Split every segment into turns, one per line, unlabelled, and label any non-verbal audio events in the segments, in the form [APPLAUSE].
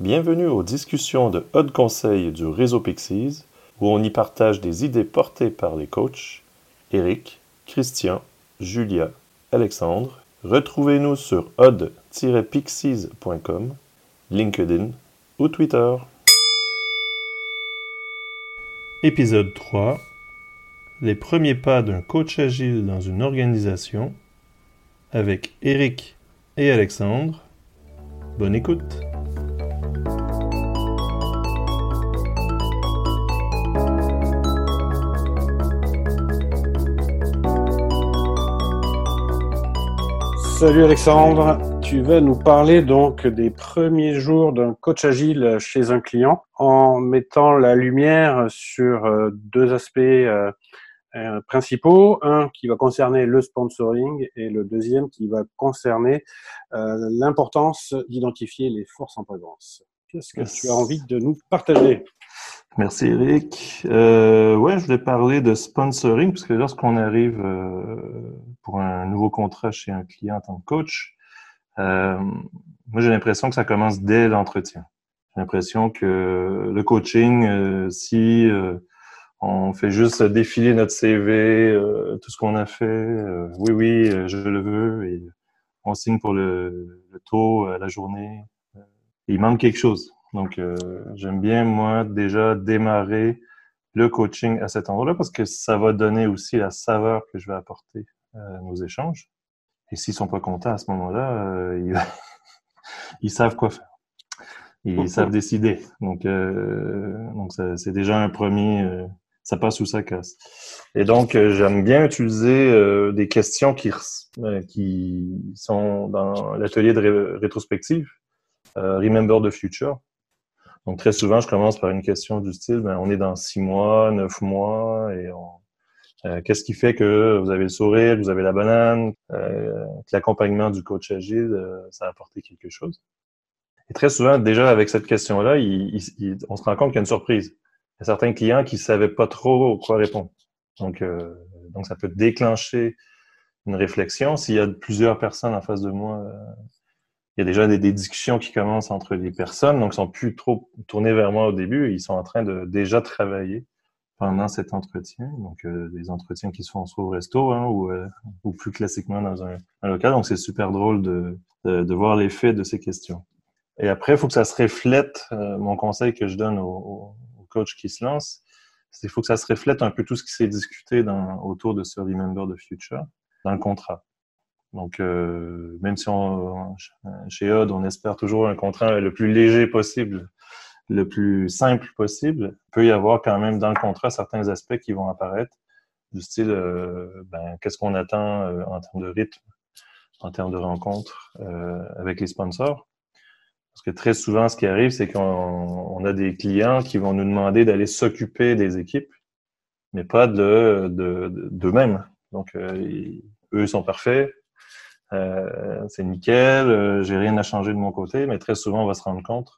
Bienvenue aux discussions de Haut Conseil du réseau Pixies, où on y partage des idées portées par les coachs Eric, Christian, Julia, Alexandre. Retrouvez-nous sur odd-pixies.com, LinkedIn ou Twitter. Épisode 3 Les premiers pas d'un coach agile dans une organisation avec Eric et Alexandre. Bonne écoute.
Salut Alexandre, tu vas nous parler donc des premiers jours d'un coach agile chez un client en mettant la lumière sur euh, deux aspects euh, euh, principaux, un qui va concerner le sponsoring et le deuxième qui va concerner l'importance d'identifier les forces en présence. Qu'est-ce que tu as envie de nous partager?
Merci Eric. Euh, ouais, je voulais parler de sponsoring parce que lorsqu'on arrive euh, pour un nouveau contrat chez un client en tant que coach, euh, moi j'ai l'impression que ça commence dès l'entretien. J'ai l'impression que le coaching, euh, si euh, on fait juste défiler notre CV, tout ce qu'on a fait, oui oui, je le veux et on signe pour le, le taux, la journée, il manque quelque chose. Donc, euh, j'aime bien, moi, déjà démarrer le coaching à cet endroit-là parce que ça va donner aussi la saveur que je vais apporter à nos échanges. Et s'ils sont pas contents à ce moment-là, euh, ils... [LAUGHS] savent quoi faire. Ils savent décider. Donc, euh, donc c'est déjà un premier. Euh, ça passe ou ça casse. Et donc, j'aime bien utiliser des questions qui, qui sont dans l'atelier de rétrospective. Remember the Future. Donc, très souvent, je commence par une question du style, ben, on est dans six mois, neuf mois, et euh, qu'est-ce qui fait que vous avez le sourire, vous avez la banane, euh, que l'accompagnement du coach agile, euh, ça a apporté quelque chose? Et très souvent, déjà avec cette question-là, on se rend compte qu'il y a une surprise. Il y a certains clients qui savaient pas trop quoi répondre. Donc, euh, donc ça peut déclencher une réflexion. S'il y a plusieurs personnes en face de moi il y a déjà des, discussions qui commencent entre les personnes, donc ils sont plus trop tournés vers moi au début, ils sont en train de déjà travailler pendant cet entretien, donc euh, des entretiens qui se font soit au resto hein, ou, euh, ou plus classiquement dans un, local, donc c'est super drôle de, de, voir l'effet de ces questions. Et après, il faut que ça se reflète, euh, mon conseil que je donne aux, aux coachs qui se lancent, c'est qu'il faut que ça se reflète un peu tout ce qui s'est discuté dans, autour de ce Remember the Future dans le contrat. Donc, euh, même si on, chez Odd, on espère toujours un contrat le plus léger possible, le plus simple possible, il peut y avoir quand même dans le contrat certains aspects qui vont apparaître, du style, euh, ben, qu'est-ce qu'on attend euh, en termes de rythme, en termes de rencontres avec les sponsors. Parce que très souvent, ce qui arrive, c'est qu'on a des clients qui vont nous demander d'aller s'occuper des équipes, mais pas de d'eux-mêmes. Donc, eux sont parfaits, euh, c'est nickel, euh, j'ai rien à changer de mon côté, mais très souvent, on va se rendre compte,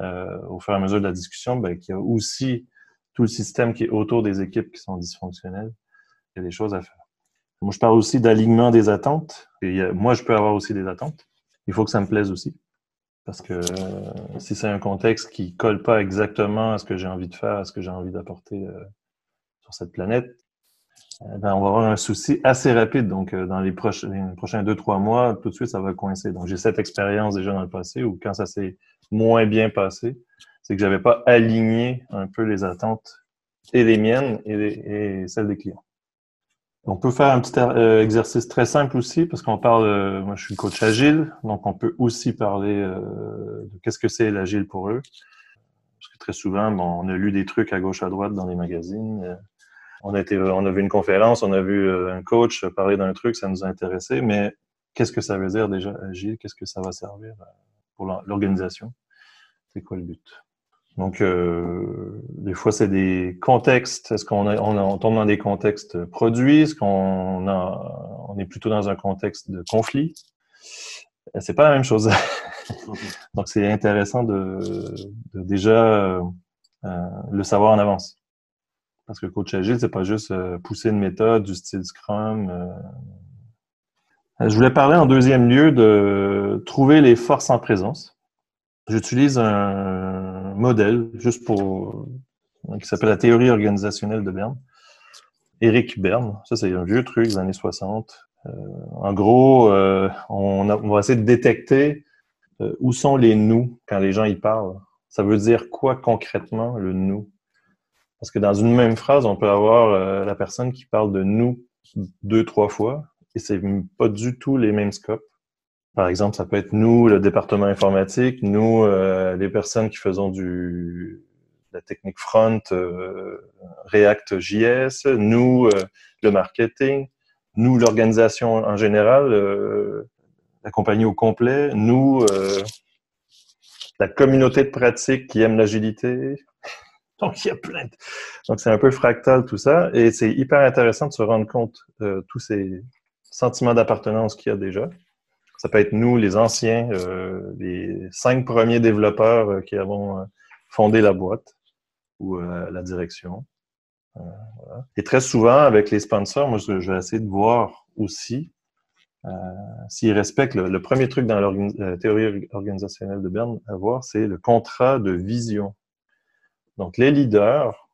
euh, au fur et à mesure de la discussion, ben, qu'il y a aussi tout le système qui est autour des équipes qui sont dysfonctionnelles. Il y a des choses à faire. Moi, je parle aussi d'alignement des attentes. Moi, je peux avoir aussi des attentes. Il faut que ça me plaise aussi. Parce que si c'est un contexte qui colle pas exactement à ce que j'ai envie de faire, à ce que j'ai envie d'apporter sur cette planète, ben, on va avoir un souci assez rapide. Donc, euh, dans les, prochains, deux, trois mois, tout de suite, ça va coincer. Donc, j'ai cette expérience déjà dans le passé où quand ça s'est moins bien passé, c'est que j'avais pas aligné un peu les attentes et les miennes et, celles des clients. On peut faire un petit euh, exercice très simple aussi parce qu'on parle, euh, moi je suis coach agile, donc on peut aussi parler de qu'est-ce que c'est l'agile pour eux. Parce que très souvent, on a lu des trucs à gauche à droite dans les magazines on a, été, on a vu une conférence, on a vu euh, un coach parler d'un truc, ça nous a intéressé, mais qu'est-ce que ça veut dire déjà agile? Qu'est-ce que ça va servir euh, pour l'organisation? C'est quoi le but? Donc, euh, des fois, c'est des contextes. Est-ce qu'on on, tombe dans des contextes produits? Est-ce qu'on on est plutôt dans un contexte de conflit? C'est pas la même chose. [LAUGHS] Donc, c'est intéressant de, de déjà le savoir en avance. Parce que coach agile, c'est pas juste euh, pousser une méthode du style Scrum. Euh. Je voulais parler en deuxième lieu de trouver les forces en présence. j'utilise un modèle juste pour qui s'appelle la théorie organisationnelle de Berne. Eric Berne, ça c'est un vieux truc des années 60. Euh, en gros, euh, on, va essayer de détecter euh, où sont les nous quand les gens y parlent. Ça veut dire quoi concrètement le nous? Parce que dans une même phrase, on peut avoir la personne qui parle de nous deux, trois fois, et c'est pas du tout les mêmes scopes. Par exemple, ça peut être nous, le département informatique, nous, les personnes qui faisons du la technique front, React JS, nous, le marketing, nous, l'organisation en général, euh, la compagnie au complet, nous, euh, la communauté de pratique qui aime l'agilité. Donc, il y a plein de... Donc, c'est un peu fractal tout ça. Et c'est hyper intéressant de se rendre compte de tous ces sentiments d'appartenance qu'il y a déjà. Ça peut être nous, les anciens, euh, les cinq premiers développeurs qui avons fondé la boîte ou la direction. Euh, Et très souvent, avec les sponsors, moi, je, vais essayer de voir aussi euh, s'ils respectent le, premier truc dans la théorie organisationnelle de Berne à voir, c'est le contrat de vision. Donc, les leaders,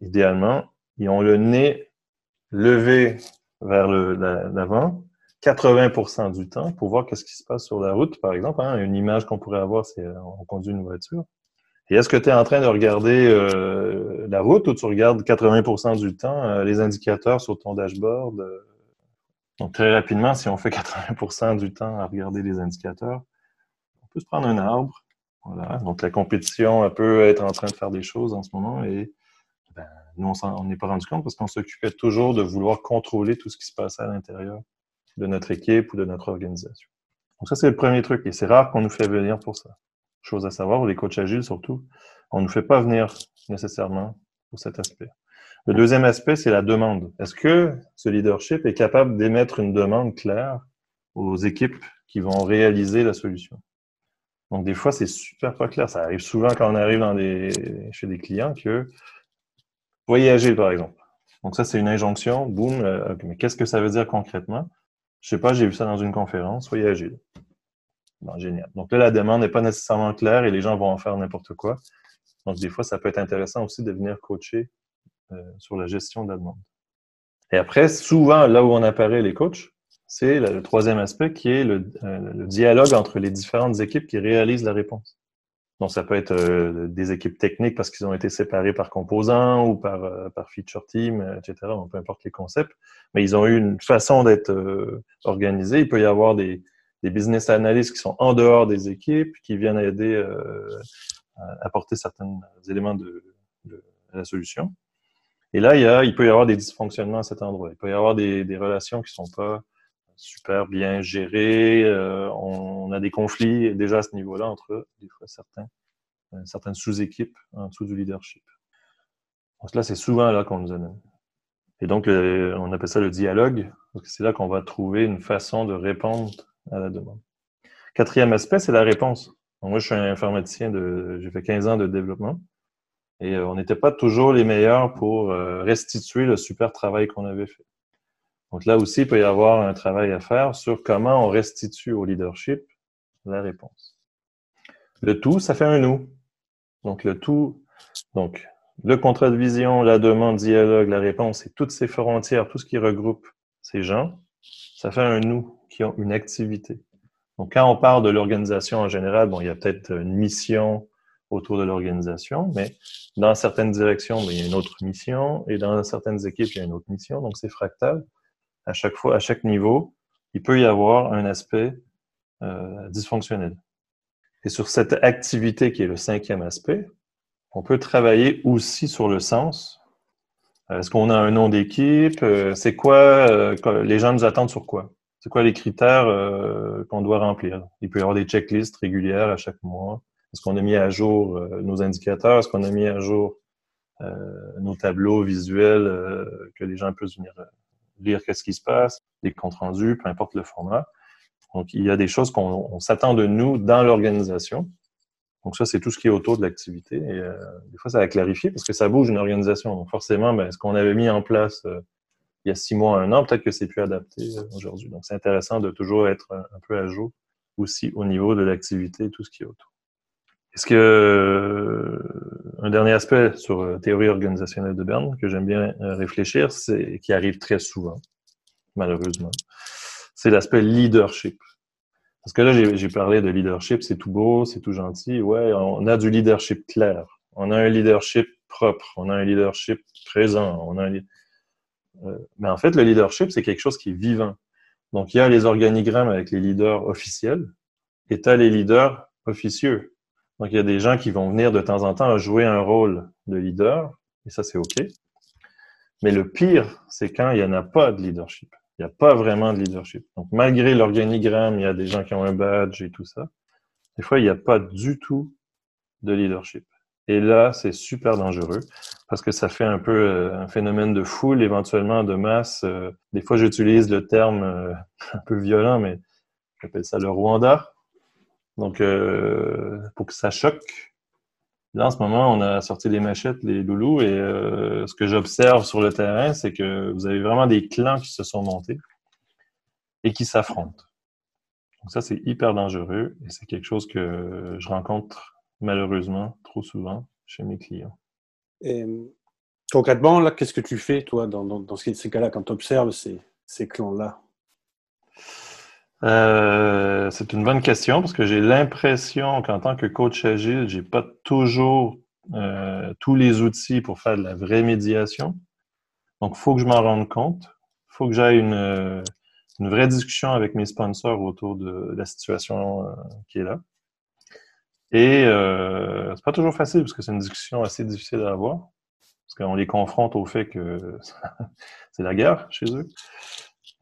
idéalement, ils ont le nez levé vers l'avant 80% du temps pour voir qu'est-ce qui se passe sur la route, par exemple. Hein. une image qu'on pourrait avoir, c'est euh, on conduit une voiture. Et est-ce que tu es en train de regarder euh, la route ou tu regardes 80% du temps euh, les indicateurs sur ton dashboard? Donc, très rapidement, si on fait 80% du temps à regarder les indicateurs, on peut se prendre un arbre. Voilà. Donc, la compétition peut être en train de faire des choses en ce moment et ben, nous, on n'est pas rendu compte parce qu'on s'occupait toujours de vouloir contrôler tout ce qui se passait à l'intérieur de notre équipe ou de notre organisation. Donc, ça, c'est le premier truc et c'est rare qu'on nous fait venir pour ça chose à savoir, les coachs agiles surtout, on ne fait pas venir nécessairement pour cet aspect. Le deuxième aspect, c'est la demande. Est-ce que ce leadership est capable d'émettre une demande claire aux équipes qui vont réaliser la solution? Donc, des fois, c'est super pas clair. Ça arrive souvent quand on arrive chez des clients que voyez agile, par exemple. Donc, ça, c'est une injonction. Boum. Euh, mais qu'est-ce que ça veut dire concrètement? Je sais pas, j'ai vu ça dans une conférence. Soyez agile génial. Donc là, la demande n'est pas nécessairement claire et les gens vont en faire n'importe quoi. Donc, des fois, ça peut être intéressant aussi de venir coacher euh, sur la gestion de la demande. Et après, souvent, là où on apparaît les coachs, c'est le, troisième aspect qui est le, euh, dialogue entre les différentes équipes qui réalisent la réponse. Donc, ça peut être euh, des équipes techniques parce qu'ils ont été séparés par composants ou par, par feature team, etc. Donc, peu importe les concepts. Mais ils ont eu une façon d'être organisés. Il peut y avoir des, des business analysts qui sont en dehors des équipes, qui viennent aider euh, à apporter certains éléments de, la solution. Et là, il, peut y avoir des dysfonctionnements à cet endroit. Il peut y avoir des, relations qui sont pas super bien gérées. Euh, on, a des conflits déjà à ce niveau-là entre des fois certains, euh, certaines sous-équipes en dessous du leadership. Donc là, c'est souvent là qu'on nous amène. Et donc, on appelle ça le dialogue, parce que c'est là qu'on va trouver une façon de répondre à la demande. Quatrième aspect, c'est la réponse. moi, je suis un informaticien de, j'ai fait 15 ans de développement et euh, on n'était pas toujours les meilleurs pour restituer le super travail qu'on avait fait. Donc là aussi, il peut y avoir un travail à faire sur comment on restitue au leadership la réponse. Le tout, ça fait un nous. Donc le tout, donc le contrat de vision, la demande, dialogue, la réponse et toutes ces frontières, tout ce qui regroupe ces gens, ça fait un nous qui ont une activité. Donc, quand on parle de l'organisation en général, bon, il y a peut-être une mission autour de l'organisation, mais dans certaines directions, ben, il y a une autre mission, et dans certaines équipes, il y a une autre mission. Donc, c'est fractal. À chaque fois, à chaque niveau, il peut y avoir un aspect euh, dysfonctionnel. Et sur cette activité qui est le cinquième aspect, on peut travailler aussi sur le sens. Est-ce qu'on a un nom d'équipe? Euh, c'est quoi? Euh, les gens nous attendent sur quoi? c'est quoi les critères euh, qu'on doit remplir? Il peut y avoir des checklists régulières à chaque mois. Est-ce qu'on a mis à jour euh, nos indicateurs? Est-ce qu'on a mis à jour euh, nos tableaux visuels que les gens peuvent venir lire qu'est-ce qui se passe, des comptes rendus, peu importe le format. Donc, il y a des choses qu'on s'attend de nous dans l'organisation. Donc, ça, c'est tout ce qui est autour de l'activité. Et des fois, ça va clarifier parce que ça bouge une organisation. Donc, forcément, ben, ce qu'on avait mis en place il y a six mois, un an, peut-être que c'est plus adapté euh, aujourd'hui. Donc, c'est intéressant de toujours être un peu à jour aussi au niveau de l'activité et tout ce qui est autour. Est-ce que un dernier aspect sur théorie organisationnelle de Berne que j'aime bien réfléchir, c'est qui arrive très souvent, malheureusement, c'est l'aspect leadership. Parce que là, j'ai parlé de leadership, c'est tout beau, c'est tout gentil. Ouais, on a du leadership clair. On a un leadership propre. On a un leadership présent. On a euh, mais en fait, le leadership, c'est quelque chose qui est vivant. Donc, il y a les organigrammes avec les leaders officiels et tu as les leaders officieux. Donc, il y a des gens qui vont venir de temps en temps jouer un rôle de leader, et ça, c'est OK. Mais le pire, c'est quand il n'y en a pas de leadership. Il n'y a pas vraiment de leadership. Donc, malgré l'organigramme, il y a des gens qui ont un badge et tout ça. Des fois, il n'y a pas du tout de leadership. Et là, c'est super dangereux parce que ça fait un peu euh, un phénomène de foule, éventuellement de masse. Euh, des fois, j'utilise le terme euh, [LAUGHS] un peu violent, mais j'appelle ça le Rwanda. Donc, pour que ça choque, Là, en ce moment, on a sorti les machettes, les loulous, et euh, ce que j'observe sur le terrain, c'est que vous avez vraiment des clans qui se sont montés et qui s'affrontent. Donc ça, c'est hyper dangereux et c'est quelque chose que je rencontre malheureusement trop souvent chez mes clients.
Et, concrètement, là, qu'est-ce que tu fais, toi, dans, dans, ces cas-là, quand tu observes ces, ces clans-là?
Euh, c'est une bonne question parce que j'ai l'impression qu'en tant que coach agile, j'ai pas toujours euh, tous les outils pour faire de la vraie médiation. Donc, il faut que je m'en rende compte. Il faut que j'aille une, euh, une, vraie discussion avec mes sponsors autour de la situation qui est là. Et c'est pas toujours facile parce que c'est une discussion assez difficile à avoir. Parce qu'on les confronte au fait que [LAUGHS] c'est la guerre chez eux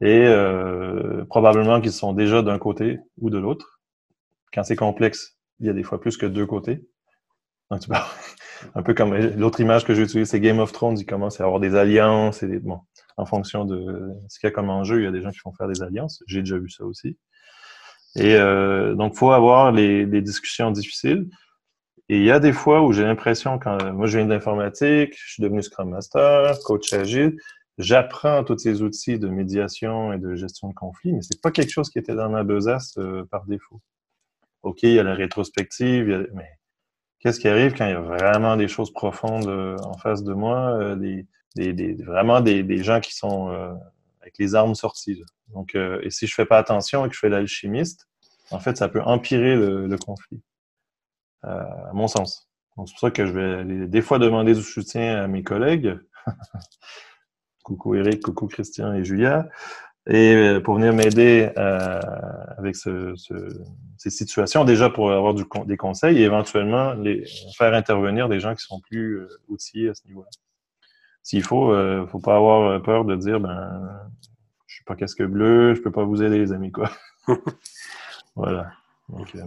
et euh, probablement qu'ils sont déjà d'un côté ou de l'autre. Quand c'est complexe, il y a des fois plus que deux côtés. Donc, [LAUGHS] un peu comme l'autre image que j'utilise, c'est Game of Thrones, il commence à avoir des alliances et des, bon, en fonction de ce qu'il y a comme enjeu, il y a des gens qui vont faire des alliances. J'ai déjà vu ça aussi. Et euh, donc, faut avoir les, discussions difficiles. Et il y a des fois où j'ai l'impression, quand moi je viens de l'informatique, je suis devenu Scrum Master, coach agile, j'apprends tous ces outils de médiation et de gestion de conflits, mais c'est pas quelque chose qui était dans ma besace euh, par défaut. OK, il y a la rétrospective, mais qu'est-ce qui arrive quand il y a vraiment des choses profondes euh, en face de moi, euh, des, vraiment des, gens qui sont avec les armes sorties. Donc, et si je fais pas attention et que je fais l'alchimiste, en fait, ça peut empirer le, le conflit, à mon sens. C'est pour ça que je vais des fois demander du soutien à mes collègues. [LAUGHS] Coucou Eric, coucou Christian et Julia. Et euh, pour venir m'aider euh, avec ce, ces situations, déjà pour avoir des conseils et éventuellement faire intervenir des gens qui sont plus euh, outillés à ce niveau-là. S'il faut, euh, faut pas avoir peur de dire ben je suis pas casque bleu, je peux pas vous aider les amis quoi. [LAUGHS] voilà.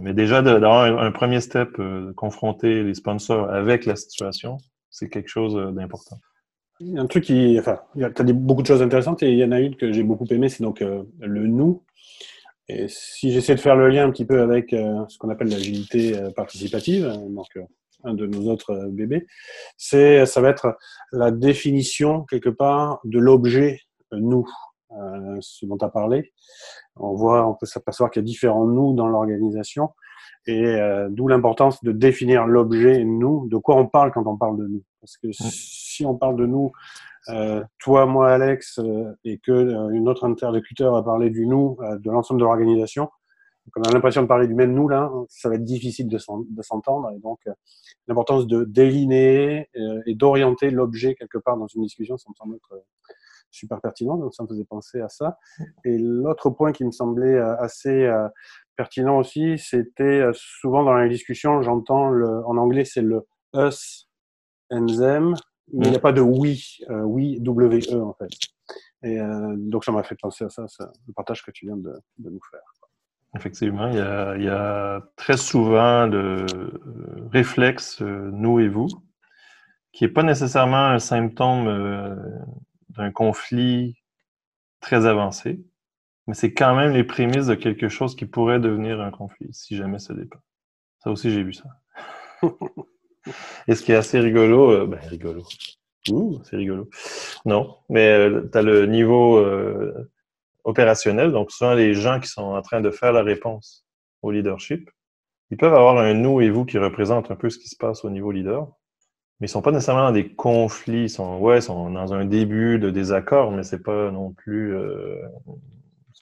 Mais déjà d'avoir un, un, premier step, confronter les sponsors avec la situation, c'est quelque chose d'important.
Un truc qui. Enfin, tu as dit beaucoup de choses intéressantes et il y en a une que j'ai beaucoup aimé, c'est donc euh, le nous. Et si j'essaie de faire le lien un petit peu avec euh, ce qu'on appelle l'agilité euh, participative, donc un de nos autres bébés, c'est ça va être la définition quelque part de l'objet nous, ce dont tu as parlé. On voit, on peut s'apercevoir qu'il y a différents nous dans l'organisation et d'où l'importance de définir l'objet nous, de quoi on parle quand on parle de nous. Parce que si on parle de nous, euh, toi, moi, Alex, euh, et que euh, une autre interlocuteur a parlé du nous, de l'ensemble de l'organisation, on a l'impression de parler du même nous là, ça va être difficile de s'entendre. Et donc, l'importance de déliner et d'orienter l'objet quelque part dans une discussion, ça me semble être super pertinent. Donc, ça me faisait penser à ça. Et l'autre point qui me semblait assez pertinent aussi, c'était souvent dans les discussions, j'entends en anglais, c'est le us Enzem, mais il n'y a mm. pas de oui, euh, oui, W-E en fait. Et euh, donc ça m'a fait penser à ça, le partage que tu viens de, nous faire.
Effectivement, il y, a, il y, a, très souvent le euh, réflexe nous et vous, qui n'est pas nécessairement un symptôme d'un conflit très avancé, mais c'est quand même les prémices de quelque chose qui pourrait devenir un conflit, si jamais ça dépend. Ça aussi, j'ai vu ça. [LAUGHS] Et ce qui est assez rigolo, euh, ben rigolo. C'est rigolo. Non, mais euh, tu as le niveau euh, opérationnel, donc souvent les gens qui sont en train de faire la réponse au leadership, ils peuvent avoir un nous et vous qui représente un peu ce qui se passe au niveau leader, mais ils sont pas nécessairement dans des conflits. Ils sont, ouais, sont dans un début de désaccord, mais c'est pas non plus,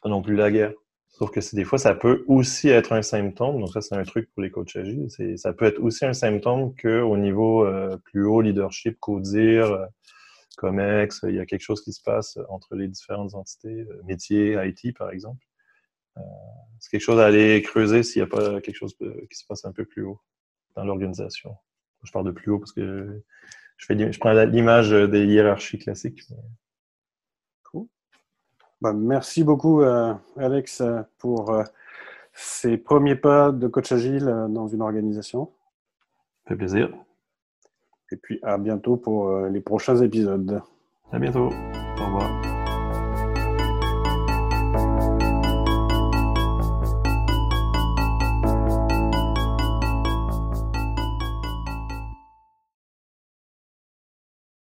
pas non plus la guerre. Sauf que des fois, ça peut aussi être un symptôme. Donc ça, c'est un truc pour les coachs agiles. Ça peut être aussi un symptôme qu'au niveau euh, plus haut, leadership, CODIR, euh, COMEX, il y a quelque chose qui se passe entre les différentes entités, euh, métiers, IT par exemple. Euh, c'est quelque chose à aller creuser s'il n'y a pas quelque chose qui se passe un peu plus haut dans l'organisation. Je parle de plus haut parce que je, fais, je prends l'image des hiérarchies classiques.
Bah, merci beaucoup, euh, Alex, pour euh, ces premiers pas de coach agile euh, dans une organisation.
Ça fait plaisir.
Et puis à bientôt pour les prochains épisodes.
À bientôt.